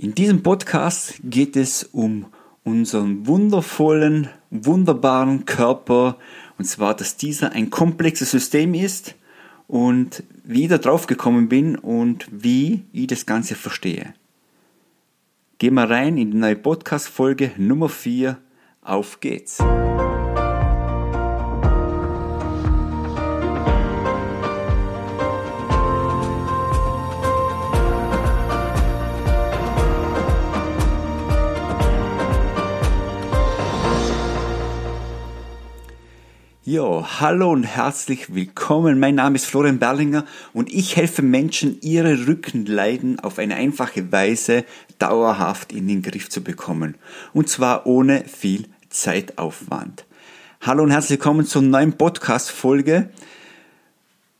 In diesem Podcast geht es um unseren wundervollen, wunderbaren Körper und zwar, dass dieser ein komplexes System ist und wie ich da drauf gekommen bin und wie ich das Ganze verstehe. Gehen wir rein in die neue Podcast-Folge Nummer 4. Auf geht's! Ja, hallo und herzlich willkommen. Mein Name ist Florian Berlinger und ich helfe Menschen, ihre Rückenleiden auf eine einfache Weise dauerhaft in den Griff zu bekommen. Und zwar ohne viel Zeitaufwand. Hallo und herzlich willkommen zur neuen Podcast-Folge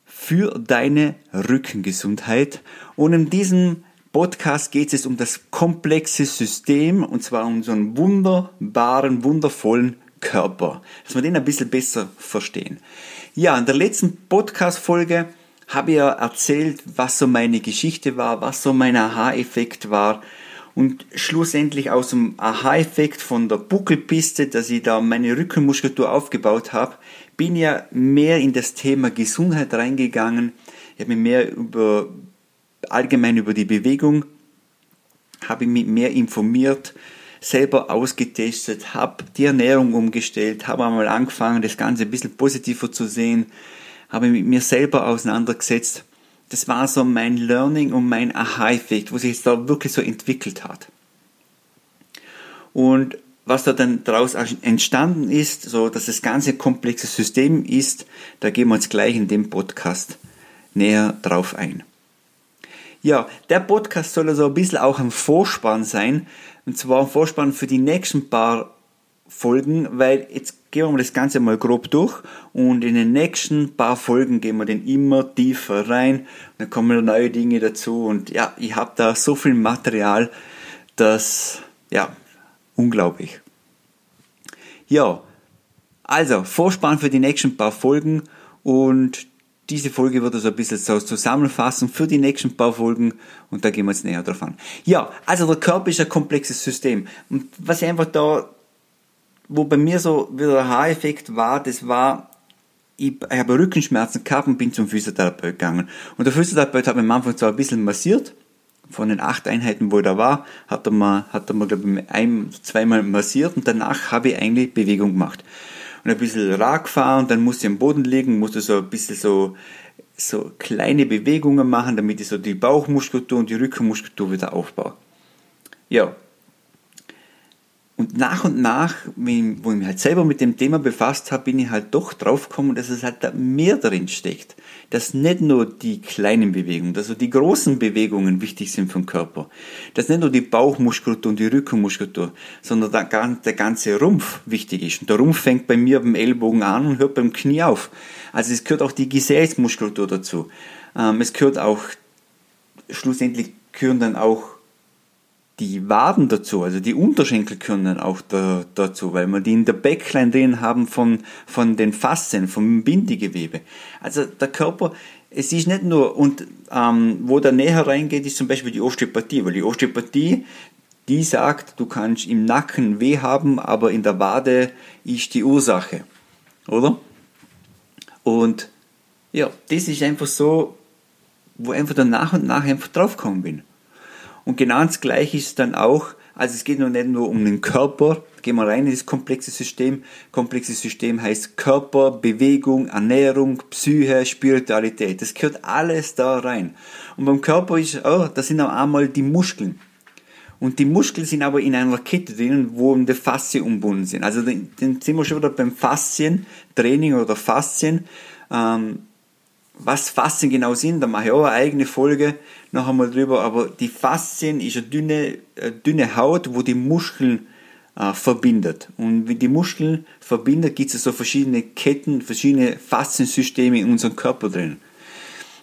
für deine Rückengesundheit. Und in diesem Podcast geht es um das komplexe System und zwar um einen wunderbaren, wundervollen Körper, dass wir den ein bisschen besser verstehen. Ja, in der letzten Podcast-Folge habe ich ja erzählt, was so meine Geschichte war, was so mein Aha-Effekt war und schlussendlich aus dem Aha-Effekt von der Buckelpiste, dass ich da meine Rückenmuskulatur aufgebaut habe, bin ja mehr in das Thema Gesundheit reingegangen. Ich habe mich mehr über allgemein über die Bewegung, habe mich mehr informiert, selber ausgetestet, habe die Ernährung umgestellt, habe einmal angefangen, das Ganze ein bisschen positiver zu sehen, habe mit mir selber auseinandergesetzt. Das war so mein Learning und mein Aha-Effekt, wo sich jetzt da wirklich so entwickelt hat. Und was da dann daraus entstanden ist, so dass das ganze komplexe System ist, da gehen wir uns gleich in dem Podcast näher drauf ein. Ja, der Podcast soll also ein bisschen auch ein Vorspann sein, und zwar ein Vorspann für die nächsten paar Folgen, weil jetzt gehen wir das Ganze mal grob durch. Und in den nächsten paar Folgen gehen wir dann immer tiefer rein. Und dann kommen neue Dinge dazu. Und ja, ich habe da so viel Material, das, ja, unglaublich. Ja, also Vorspann für die nächsten paar Folgen. Und diese Folge wird also ein bisschen so zusammenfassen für die nächsten paar Folgen und da gehen wir jetzt näher drauf an. Ja, also der Körper ist ein komplexes System. Und was einfach da, wo bei mir so wieder der Haareffekt war, das war, ich, ich habe Rückenschmerzen gehabt und bin zum Physiotherapeut gegangen. Und der Physiotherapeut hat mich am Anfang zwar ein bisschen massiert, von den acht Einheiten, wo er da war, hat er mal, hat er mal, glaube ich, ein, zweimal massiert und danach habe ich eigentlich Bewegung gemacht und ein bisschen Rad gefahren und dann musste ich am Boden liegen, musste so ein bisschen so, so kleine Bewegungen machen, damit ich so die Bauchmuskulatur und die Rückenmuskulatur wieder aufbaue. Ja. Und nach und nach, wo ich mich halt selber mit dem Thema befasst habe, bin ich halt doch drauf gekommen, dass es halt da mehr drin steckt dass nicht nur die kleinen Bewegungen, also die großen Bewegungen wichtig sind vom Körper, dass nicht nur die Bauchmuskulatur und die Rückenmuskulatur, sondern der ganze Rumpf wichtig ist. Und der Rumpf fängt bei mir beim Ellbogen an und hört beim Knie auf. Also es gehört auch die Gesäßmuskulatur dazu. Ähm, es gehört auch, schlussendlich gehören dann auch die Waden dazu, also die Unterschenkel können auch da, dazu, weil wir die in der Backline drin haben von, von den Faszien, vom Bindegewebe. Also der Körper, es ist nicht nur, und ähm, wo der näher reingeht, ist zum Beispiel die Osteopathie, weil die Osteopathie, die sagt, du kannst im Nacken weh haben, aber in der Wade ist die Ursache, oder? Und ja, das ist einfach so, wo einfach dann nach und nach einfach draufgekommen bin. Und genau das Gleiche ist dann auch, also es geht noch nicht nur um den Körper, gehen wir rein in das komplexe System. Komplexes System heißt Körper, Bewegung, Ernährung, Psyche, Spiritualität. Das gehört alles da rein. Und beim Körper ist, oh, da sind auch einmal die Muskeln. Und die Muskeln sind aber in einer Kette drin, wo die Faszien umbunden sind. Also dann sind wir schon wieder beim Faszientraining oder Faszien. Ähm, was Faszien genau sind, da mache ich auch eine eigene Folge noch einmal drüber, aber die Faszien ist eine dünne, eine dünne Haut, wo die Muskeln äh, verbindet. Und wenn die Muskeln verbindet, gibt es so verschiedene Ketten, verschiedene Fasziensysteme in unserem Körper drin.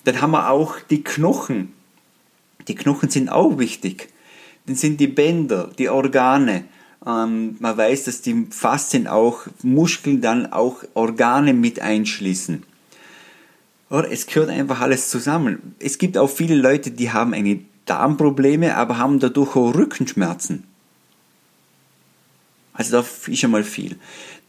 Dann haben wir auch die Knochen. Die Knochen sind auch wichtig. Dann sind die Bänder, die Organe. Ähm, man weiß, dass die Faszien auch Muskeln dann auch Organe mit einschließen. Oder? Es gehört einfach alles zusammen. Es gibt auch viele Leute, die haben eine Darmprobleme, aber haben dadurch auch Rückenschmerzen. Also da ist schon mal viel.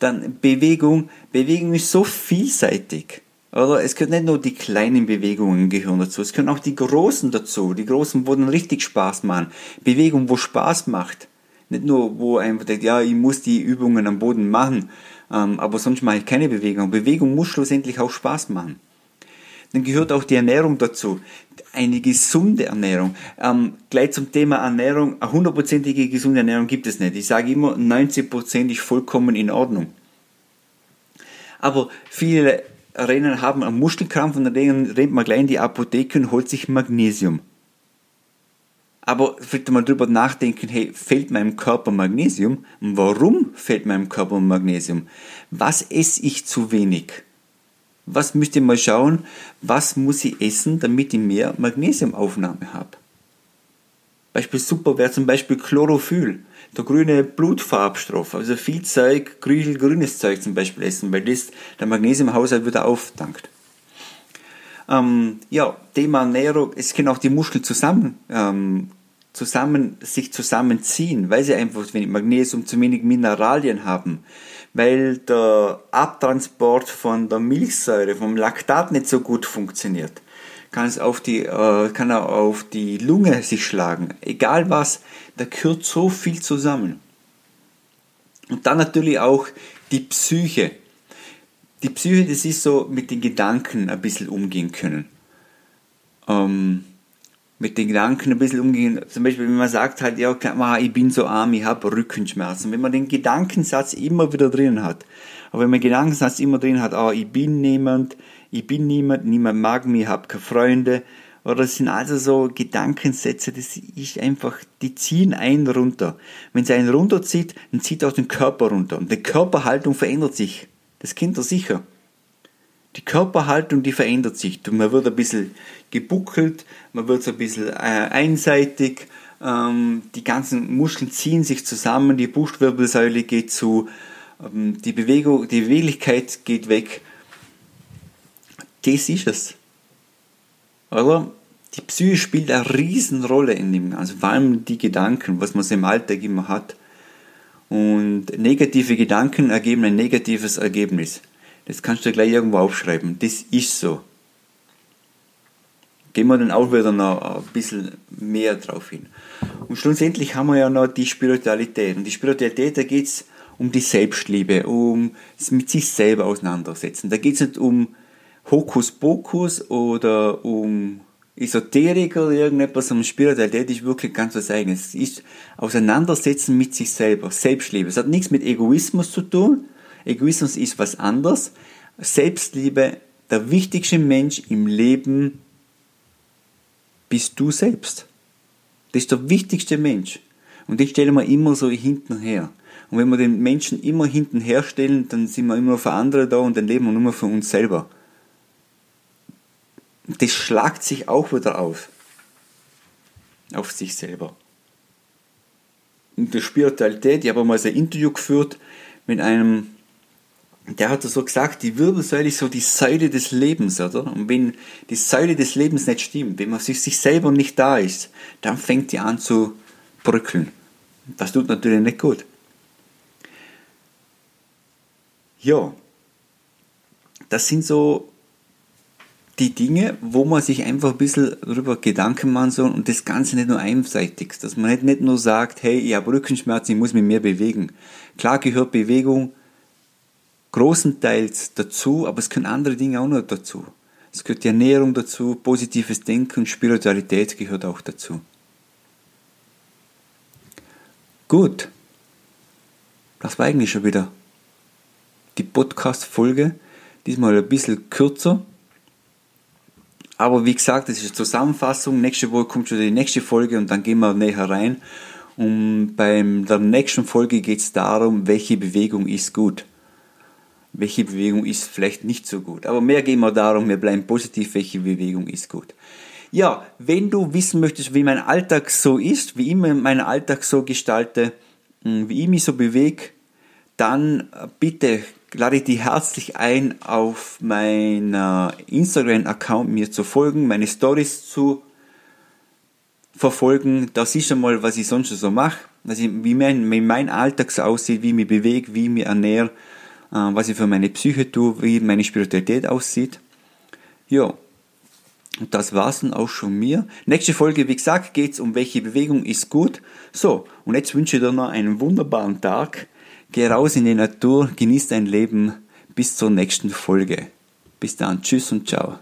Dann Bewegung. Bewegung ist so vielseitig. Oder es gehören nicht nur die kleinen Bewegungen gehören dazu, es gehören auch die großen dazu. Die großen, wo dann richtig Spaß machen. Bewegung, wo Spaß macht. Nicht nur, wo einfach denkt, ja, ich muss die Übungen am Boden machen, ähm, aber sonst mache ich keine Bewegung. Bewegung muss schlussendlich auch Spaß machen. Dann gehört auch die Ernährung dazu. Eine gesunde Ernährung. Ähm, gleich zum Thema Ernährung. Eine hundertprozentige gesunde Ernährung gibt es nicht. Ich sage immer, 90% ist vollkommen in Ordnung. Aber viele Rennen haben einen Muskelkrampf und dann rennt man gleich in die Apotheke und holt sich Magnesium. Aber vielleicht mal drüber nachdenken, hey, fehlt meinem Körper Magnesium? Warum fehlt meinem Körper Magnesium? Was esse ich zu wenig? Was müsst ihr mal schauen, was muss ich essen, damit ich mehr Magnesiumaufnahme habe? Beispiel super wäre zum Beispiel Chlorophyll, der grüne Blutfarbstoff, also viel Zeug, grünes Zeug zum Beispiel essen, weil das der Magnesiumhaushalt wieder aufdankt. Ähm, ja, Thema Ernährung, es können auch die Muskeln zusammen ähm, zusammen, sich zusammenziehen, weil sie einfach zu wenig Magnesium, zu wenig Mineralien haben, weil der Abtransport von der Milchsäure, vom Laktat nicht so gut funktioniert, kann es auf die, äh, kann er auf die Lunge sich schlagen. Egal was, da gehört so viel zusammen. Und dann natürlich auch die Psyche. Die Psyche, das ist so mit den Gedanken ein bisschen umgehen können. Ähm, mit den Gedanken ein bisschen umgehen. Zum Beispiel, wenn man sagt halt, ja, ich bin so arm, ich habe Rückenschmerzen. Wenn man den Gedankensatz immer wieder drin hat, aber wenn man den Gedankensatz immer drin hat, oh, ich bin niemand, ich bin niemand, niemand mag mich, ich habe keine Freunde, oder das sind also so Gedankensätze, das ist einfach, die ziehen einen runter. Wenn sie einen runterzieht, dann zieht auch den Körper runter. Und die Körperhaltung verändert sich. Das kennt ihr sicher die Körperhaltung, die verändert sich. Man wird ein bisschen gebuckelt, man wird so ein bisschen äh, einseitig, ähm, die ganzen Muskeln ziehen sich zusammen, die Brustwirbelsäule geht zu, ähm, die Bewegung, die Beweglichkeit geht weg. Das ist es. Oder? Die Psyche spielt eine Riesenrolle in dem Ganzen, vor allem die Gedanken, was man im Alltag immer hat. Und negative Gedanken ergeben ein negatives Ergebnis. Das kannst du gleich irgendwo aufschreiben. Das ist so. Gehen wir dann auch wieder noch ein bisschen mehr drauf hin. Und schlussendlich haben wir ja noch die Spiritualität. Und die Spiritualität, da geht es um die Selbstliebe, um mit sich selber auseinandersetzen. Da geht es nicht um Hokuspokus oder um Esoterik oder irgendetwas, sondern Spiritualität ist wirklich ganz was Eigenes. Es ist Auseinandersetzen mit sich selber, Selbstliebe. Es hat nichts mit Egoismus zu tun, Egoismus ist was anderes. Selbstliebe, der wichtigste Mensch im Leben bist du selbst. Das ist der wichtigste Mensch. Und den stellen wir immer so hinten her. Und wenn wir den Menschen immer hinten herstellen, dann sind wir immer für andere da und dann leben wir nur für uns selber. Das schlagt sich auch wieder auf. Auf sich selber. Und der Spiritualität, ich habe mal so ein Interview geführt mit einem der hat so gesagt, die Wirbelsäule ist so die Säule des Lebens, oder? Und wenn die Säule des Lebens nicht stimmt, wenn man sich, sich selber nicht da ist, dann fängt die an zu bröckeln. Das tut natürlich nicht gut. Ja, das sind so die Dinge, wo man sich einfach ein bisschen darüber Gedanken machen soll und das Ganze nicht nur einseitig, dass man nicht, nicht nur sagt, hey, ich habe Rückenschmerzen, ich muss mich mehr bewegen. Klar gehört Bewegung großenteils dazu, aber es können andere Dinge auch noch dazu. Es gehört die Ernährung dazu, positives Denken Spiritualität gehört auch dazu. Gut, das war eigentlich schon wieder die Podcast-Folge. Diesmal ein bisschen kürzer. Aber wie gesagt, das ist eine Zusammenfassung. Nächste Woche kommt schon die nächste Folge und dann gehen wir näher rein. Und bei der nächsten Folge geht es darum, welche Bewegung ist gut welche Bewegung ist vielleicht nicht so gut. Aber mehr gehen wir darum, wir bleiben positiv, welche Bewegung ist gut. Ja, wenn du wissen möchtest, wie mein Alltag so ist, wie ich meinen Alltag so gestalte, hm, wie ich mich so bewege, dann bitte lade ich dich herzlich ein, auf meiner Instagram-Account mir zu folgen, meine Stories zu verfolgen. Da siehst du mal, was ich sonst so mache, ich, wie, mein, wie mein Alltag so aussieht, wie ich mich bewege, wie ich mich ernähre, äh, was ich für meine Psyche tue, wie meine Spiritualität aussieht. Ja, und das war's dann auch schon mir. Nächste Folge, wie gesagt, geht's um welche Bewegung ist gut. So, und jetzt wünsche ich dir noch einen wunderbaren Tag. Geh raus in die Natur, genieß dein Leben. Bis zur nächsten Folge. Bis dann, tschüss und ciao.